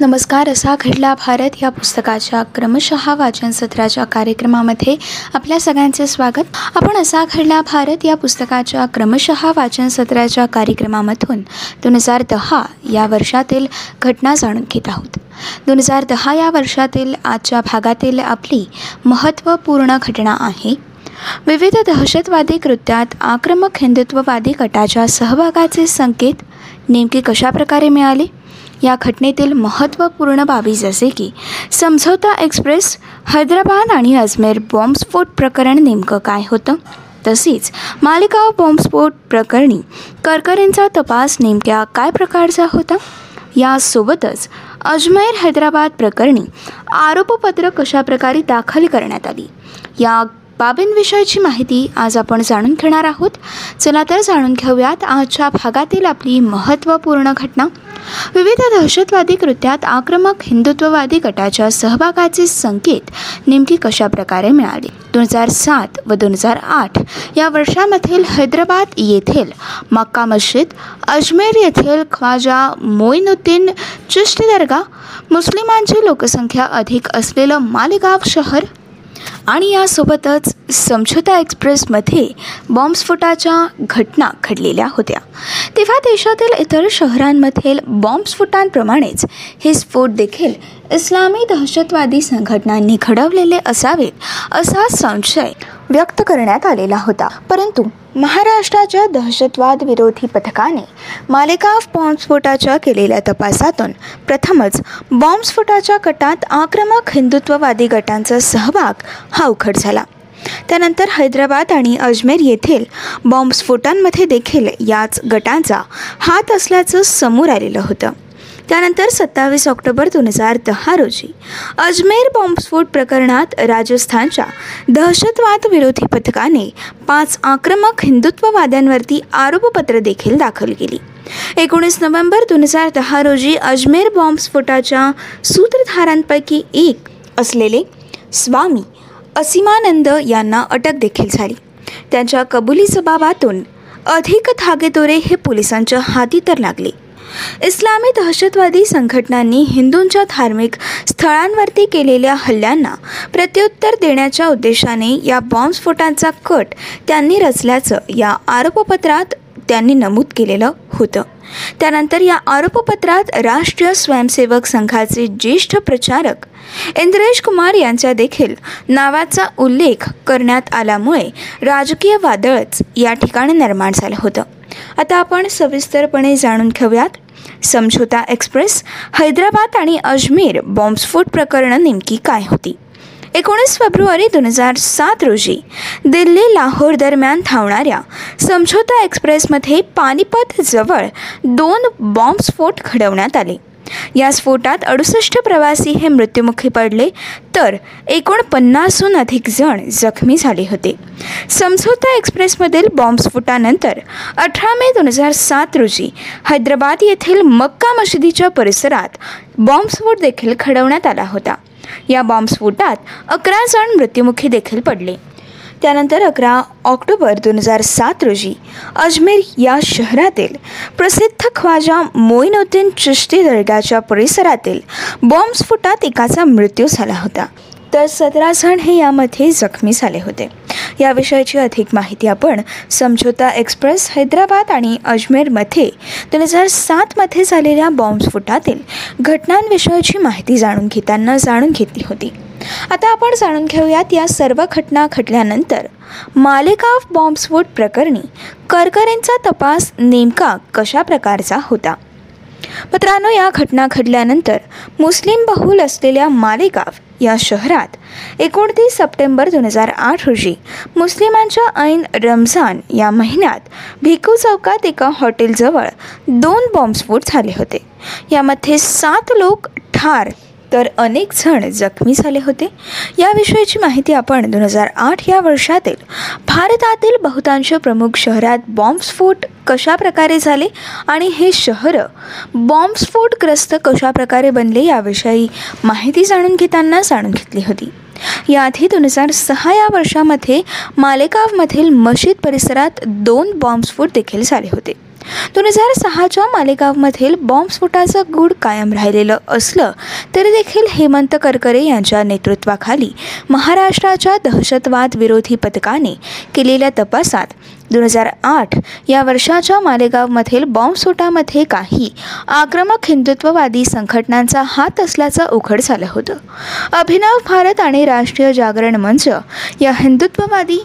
नमस्कार असा घडला भारत या पुस्तकाच्या क्रमशः वाचन सत्राच्या कार्यक्रमामध्ये आपल्या सगळ्यांचे स्वागत. आपण असा घडला भारत या पुस्तकाच्या क्रमशः वाचन सत्राच्या कार्यक्रमामधून. दोन हजार दहा या वर्षातील घटना जाणून घेत आहोत. दोन हजार दहा या वर्षातील आजच्या भागातील आपली महत्त्वपूर्ण घटना आहे. विविध दहशतवादी कृत्यात आक्रमक हिंदुत्ववादी गटाच्या सहभागाचे संकेत नेमके कशाप्रकारे मिळाले? या घटनेतील महत्त्वपूर्ण बाबी जसे की समझौता एक्सप्रेस हैदराबाद आणि अजमेर बॉम्बस्फोट प्रकरण नेमकं काय होतं? तसेच मालेगाव बॉम्बस्फोट प्रकरणी करकरेंचा तपास नेमक्या काय प्रकारचा होता? यासोबतच अजमेर हैदराबाद प्रकरणी आरोपपत्र कशाप्रकारे दाखल करण्यात आली? या बाबींविषयीची माहिती आज आपण जाणून घेणार आहोत. चला तर जाणून घेऊयात आजच्या भागातील आपली महत्त्वपूर्ण घटना. विविध दहशतवादी कृत्यात आक्रमक हिंदुत्ववादी गटाच्या सहभागाचे संकेत नेमकी कशा प्रकारे मिळाले? दोन हजार सात व दोन हजार आठ या वर्षामधील हैदराबाद येथील मक्का मस्जिद अजमेर येथील ख्वाजा मोईनुद्दीन चिश्ती दर्गा मुस्लिमांची लोकसंख्या अधिक असलेलं मालेगाव शहर आणि यासोबतच समझोता एक्सप्रेसमध्ये बॉम्बस्फोटाच्या घटना घडलेल्या होत्या. तेव्हा देशातील इतर शहरांमधील बॉम्बस्फोटांप्रमाणेच हे स्फोट देखील इस्लामी दहशतवादी संघटनांनी घडवलेले असावेत असा संशय व्यक्त करण्यात आलेला होता. परंतु महाराष्ट्राच्या दहशतवाद विरोधी पथकाने मालेगाव बॉम्बस्फोटाच्या केलेल्या तपासातून प्रथमच बॉम्बस्फोटाच्या कटात आक्रमक हिंदुत्ववादी गटांचा सहभाग हा उघड झाला. त्यानंतर हैदराबाद आणि अजमेर येथील बॉम्बस्फोटांमध्ये देखील याच गटांचा हात असल्याचं समोर आलेलं होतं. त्यानंतर सत्तावीस ऑक्टोबर दोन हजार दहा रोजी अजमेर बॉम्बस्फोट प्रकरणात राजस्थानच्या दहशतवाद विरोधी पथकाने पाच आक्रमक हिंदुत्ववाद्यांवरती आरोपपत्र देखील दाखल केली. एकोणीस नोव्हेंबर दोन हजार दहा रोजी अजमेर बॉम्बस्फोटाच्या सूत्रधारांपैकी एक असलेले स्वामी असीमानंद यांना अटक देखील झाली. त्यांच्या कबुली जबाबातून अधिक धागेदोरे हे पोलिसांच्या हाती तर लागले. इस्लामी दहशतवादी संघटनांनी हिंदूंच्या धार्मिक स्थळांवरती केलेल्या हल्ल्यांना प्रत्युत्तर देण्याच्या उद्देशाने या बॉम्बस्फोटांचा कट त्यांनी रचल्याचं या आरोपपत्रात त्यांनी नमूद केलेलं होतं. त्यानंतर या आरोपपत्रात राष्ट्रीय स्वयंसेवक संघाचे ज्येष्ठ प्रचारक इंद्रेश कुमार यांचा देखील नावाचा उल्लेख करण्यात आल्यामुळे राजकीय वादळच या ठिकाणी निर्माण झालं होतं. आता आपण सविस्तरपणे जाणून घेऊयात. समझोता एक्सप्रेस हैदराबाद आणि अजमेर बॉम्बस्फोट प्रकरणं नेमकी काय होती? एकोणीस फेब्रुवारी दोन हजार सात रोजी दिल्ली लाहोर दरम्यान धावणाऱ्या समझोता एक्सप्रेसमध्ये पानिपत जवळ दोन बॉम्बस्फोट घडवण्यात आले. या स्फोटात अडुसष्ट प्रवासी हे मृत्युमुखी पडले तर एकोणपन्नासहून अधिक जण जखमी झाले होते. समझोता एक्सप्रेसमधील बॉम्बस्फोटानंतर अठरा मे दोन हजार सात रोजी हैदराबाद येथील मक्का मशिदीच्या परिसरात बॉम्बस्फोट देखील घडवण्यात आला होता. या बॉम्बस्फोटात अकरा जण मृत्युमुखी देखील पडले. त्यानंतर अकरा ऑक्टोबर दोन हजार सात रोजी अजमेर या शहरातील प्रसिद्ध ख्वाजा मोईनुद्दीन चिश्ती दर्गाच्या परिसरातील बॉम्बस्फोटात एकाचा मृत्यू झाला होता. तर सतरा जण हे यामध्ये जखमी झाले होते. याविषयीची अधिक माहिती आपण समझोता एक्सप्रेस हैदराबाद आणि अजमेरमध्ये दोन हजार सातमध्ये झालेल्या बॉम्बस्फोटातील घटनांविषयीची माहिती जाणून घेताना जाणून घेतली होती. आता आपण जाणून घेऊयात या सर्व घटना घडल्यानंतर मालेगाव बॉम्बस्फोट प्रकरणी करकरेंचा तपास नेमका कशा प्रकारचा होता? मित्रांनो या घटना घडल्यानंतर मुस्लिम बहुल असलेल्या मालेगाव या शहरात एकोणतीस सप्टेंबर दोन हजार आठ रोजी मुस्लिमांच्या ऐन रमजान या महिन्यात भिकू चौकात एका हॉटेलजवळ दोन बॉम्बस्फोट झाले होते. यामध्ये सात लोक ठार तर अनेक जण जखमी झाले होते. याविषयीची माहिती आपण दोन हजार आठ या वर्षातील भारतातील बहुतांश प्रमुख शहरात बॉम्बस्फोट कशा प्रकारे झाले आणि हे शहरं बॉम्बस्फोटग्रस्त कशा प्रकारे बनले याविषयी माहिती जाणून घेताना जाणून घेतली होती. याआधी दोन हजार सहा या वर्षामध्ये मालेगावमधील मशीद परिसरात दोन बॉम्बस्फोट देखील झाले होते. दोन हजार सहाच्या मालेगावमधील बॉम्बस्फोटाचं गूढ कायम राहिलेलं असलं तरी देखील हेमंत करकरे यांच्या नेतृत्वाखाली महाराष्ट्राच्या दहशतवाद विरोधी पथकाने केलेल्या तपासात दोन हजार आठ या वर्षाच्या मालेगावमधील बॉम्बस्फोटामध्ये काही आक्रमक हिंदुत्ववादी संघटनांचा हात असल्याचं उघड झालं होतं. अभिनव भारत आणि राष्ट्रीय जागरण मंच या हिंदुत्ववादी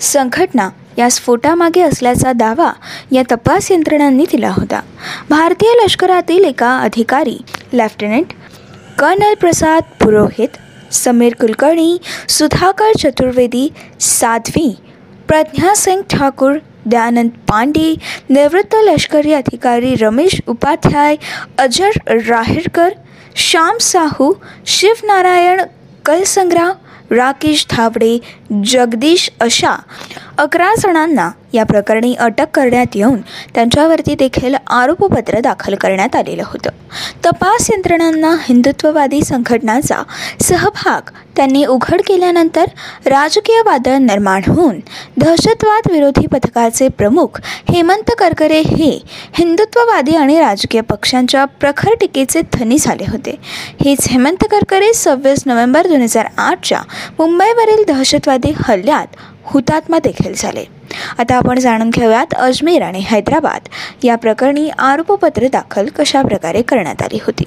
संघटना या स्फोटामागे असल्याचा दावा या तपास यंत्रणांनी दिला होता. भारतीय लष्करातील एका अधिकारी लेफ्टनंट कर्नल प्रसाद पुरोहित समीर कुलकर्णी सुधाकर चतुर्वेदी साध्वी प्रज्ञा सिंग ठाकूर दयानंद पांडे निवृत्त लष्करी अधिकारी रमेश उपाध्याय अजर राहिरकर श्याम साहू शिवनारायण कलसंग्राम राकेश धावडे जगदीश अशा अकरा जणांना या प्रकरणी अटक करण्यात येऊन त्यांच्यावरती देखील आरोपपत्र दाखल करण्यात आलेलं होतं. तपास यंत्रणांना हिंदुत्ववादी संघटनांचा सहभाग त्यांनी उघड केल्यानंतर राजकीय वादळ निर्माण होऊन दहशतवाद विरोधी पथकाचे प्रमुख हेमंत करकरे हे हिंदुत्ववादी आणि राजकीय पक्षांच्या प्रखर टीकेचे धनी झाले होते. हेच हेमंत करकरे सव्वीस नोव्हेंबर दोन हजार आठच्या मुंबईवरील दहशतवादी हल्ल्यात हुतात्मा देखील झाले. आता आपण जाणून घेऊयात अजमेर आणि हैदराबाद. या प्रकरणी आरोपपत्र दाखल कशा प्रकारे करण्यात आली होती?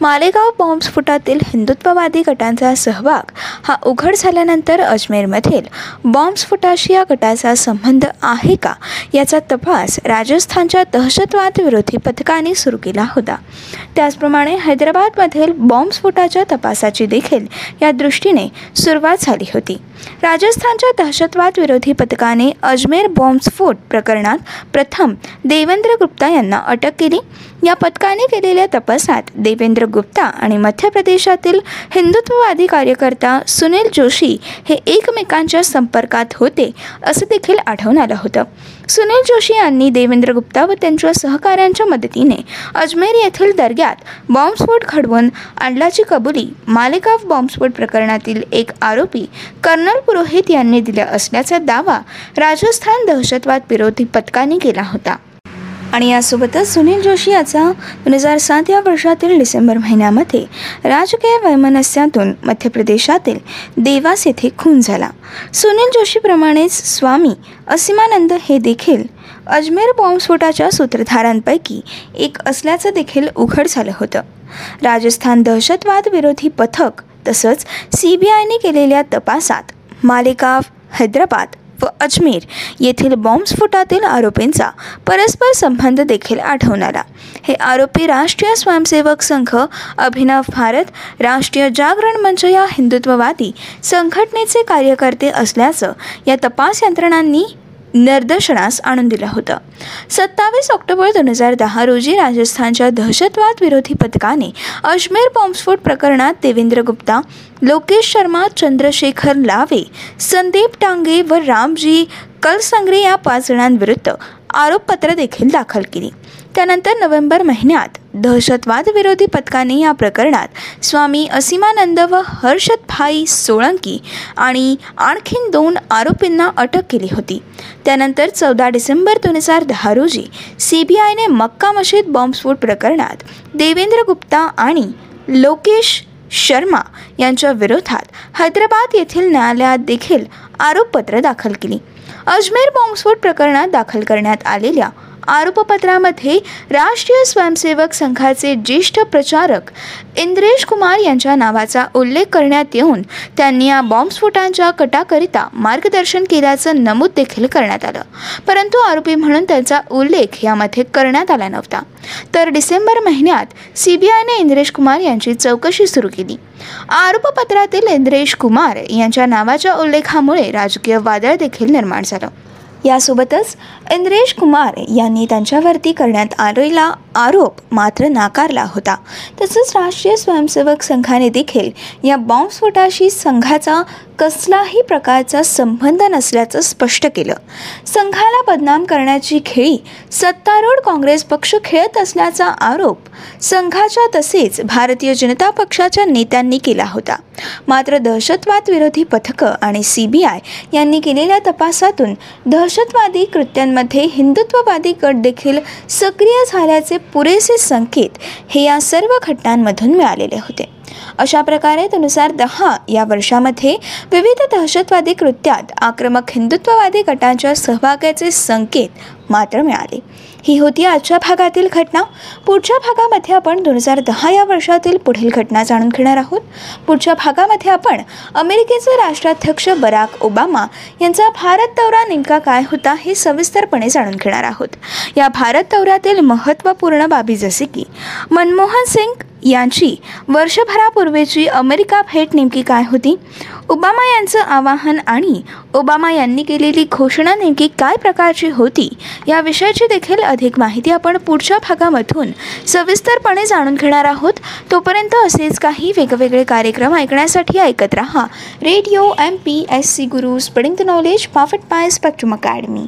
मालेगाव बॉम्बस्फोटातील हिंदुत्ववादी गटांचा सहभाग हा उघड झाल्यानंतर अजमेरमधील बॉम्बस्फोटाशी या गटाचा संबंध आहे का? याचा तपास राजस्थानच्या दहशतवाद विरोधी पथकाने सुरू केला होता. त्याचप्रमाणे हैदराबादमधील बॉम्बस्फोटाच्या तपासाची देखील या दृष्टीने सुरुवात झाली होती. राजस्थानच्या दहशतवाद विरोधी पथकाने अजमेर बॉम्बस्फोट प्रकरणात प्रथम देवेंद्र गुप्ता यांना अटक केली. या पथकाने केलेल्या तपासात देवेंद्र गुप्ता आणि मध्य प्रदेशातील हिंदुत्ववादी कार्यकर्ता सुनील जोशी हे एकमेकांच्या संपर्कात होते असं देखील आढळून आलं होतं. सुनील जोशी यांनी देवेंद्र गुप्ता व त्यांच्या सहकाऱ्यांच्या मदतीने अजमेर येथील दर्ग्यात बॉम्बस्फोट घडवून आणल्याची कबुली मालेगाव बॉम्बस्फोट प्रकरणातील एक आरोपी कर्नल पुरोहित यांनी दिला असल्याचा दावा राजस्थान दहशतवाद विरोधी पथकाने केला होता. आणि यासोबतच सुनील जोशी याचा दोन हजार सात या वर्षातील डिसेंबर महिन्यामध्ये राजकीय वैमनस्यातून मध्य प्रदेशातील देवास येथे खून झाला. सुनील जोशीप्रमाणेच स्वामी असीमानंद हे देखील अजमेर बॉम्बस्फोटाच्या सूत्रधारांपैकी एक असल्याचं देखील उघड झालं होतं. राजस्थान दहशतवाद विरोधी पथक तसंच सी बी आयने केलेल्या तपासात मालेगाव हैदराबाद व अजमेर येथील बॉम्बस्फोटातील आरोपींचा परस्पर संबंध देखील आढळून आला. हे आरोपी राष्ट्रीय स्वयंसेवक संघ अभिनव भारत राष्ट्रीय जागरण मंच या हिंदुत्ववादी संघटनेचे कार्यकर्ते असल्याचं या तपास यंत्रणांनी निर्दर्शनास आणून दिलं होतं. सत्तावीस ऑक्टोबर दोन हजार दहा रोजी राजस्थानच्या दहशतवाद विरोधी पथकाने अजमेर बॉम्बस्फोट प्रकरणात देवेंद्र गुप्ता लोकेश शर्मा चंद्रशेखर लावे संदीप टांगे व रामजी कलसंग्रे या पाच जणांविरुद्ध आरोपपत्र देखील दाखल केली. त्यानंतर नोव्हेंबर महिन्यात दहशतवाद विरोधी पथकाने या प्रकरणात स्वामी असीमानंद व हर्षदभाई सोळंकी आणि आणखीन दोन आरोपींना अटक केली होती. त्यानंतर चौदा डिसेंबर दोन हजार दहा रोजी सी बी आयने मक्का मशीद बॉम्बस्फोट प्रकरणात देवेंद्र गुप्ता आणि लोकेश शर्मा यांच्या विरोधात हैदराबाद येथील न्यायालयात देखील आरोपपत्र दाखल केली. अजमेर बॉम्बस्फोट प्रकरणात दाखल करण्यात आलेल्या आरोपपत्रामध्ये राष्ट्रीय स्वयंसेवक संघाचे ज्येष्ठ प्रचारक इंद्रेश कुमार यांच्या नावाचा उल्लेख करण्यात येऊन त्यांनी या बॉम्बस्फोटांच्या कटाकरिता मार्गदर्शन केल्याचं नमूद देखील करण्यात आलं. परंतु आरोपी म्हणून त्यांचा उल्लेख यामध्ये करण्यात आला नव्हता. तर डिसेंबर महिन्यात सी बी आयने इंद्रेश कुमार यांची चौकशी सुरू केली. आरोपपत्रातील इंद्रेश कुमार यांच्या नावाच्या उल्लेखामुळे राजकीय वादळ देखील निर्माण झालं. यासोबतच इंद्रेश कुमार यांनी त्यांच्यावरती करण्यात आलेला आरोप मात्र नाकारला होता. तसंच राष्ट्रीय स्वयंसेवक संघाने देखील या बॉम्बस्फोटाशी संघाचा कसलाही प्रकारचा संबंध नसल्याचं स्पष्ट केलं. संघाला बदनाम करण्याची खेळी सत्तारूढ काँग्रेस पक्ष खेळत असल्याचा आरोप संघाच्या तसेच भारतीय जनता पक्षाच्या नेत्यांनी केला होता. मात्र दहशतवाद विरोधी पथकं आणि सी बी आय यांनी केलेल्या तपासातून दहशतवादी कृत्यांमध्ये हिंदुत्ववादी गट देखील सक्रिय झाल्याचे पुरेसे संकेत हे या सर्व घटनांमधून मिळालेले होते. अशा प्रकारे दोन हजार दहा या वर्षामध्ये विविध दहशतवादी कृत्यात आक्रमक हिंदुत्ववादी गटांच्या सहभागाचे संकेत मात्र मिळाले. ही होती आजच्या भागातील घटना. पुढच्या भागामध्ये आपण दोन हजार दहा या वर्षातील पुढील घटना जाणून घेणार आहोत. पुढच्या भागामध्ये आपण अमेरिकेचे राष्ट्राध्यक्ष बराक ओबामा यांचा भारत दौरा नेमका काय होता हे सविस्तरपणे जाणून घेणार आहोत. या भारत दौऱ्यातील महत्त्वपूर्ण बाबी जसे की मनमोहन सिंग यांची वर्षभरापूर्वीची अमेरिका भेट नेमकी काय होती? ओबामा यांचं आवाहन आणि ओबामा यांनी केलेली घोषणा नेमकी काय प्रकारची होती? या विषयाची देखील अधिक माहिती आपण पुढच्या भागामधून सविस्तरपणे जाणून घेणार आहोत. तोपर्यंत असेच काही वेगवेगळे कार्यक्रम ऐकण्यासाठी ऐकत रहा. Radio M P S C Guru spreading the knowledge पाफट पाय स्पेक्ट्रम अकॅडमी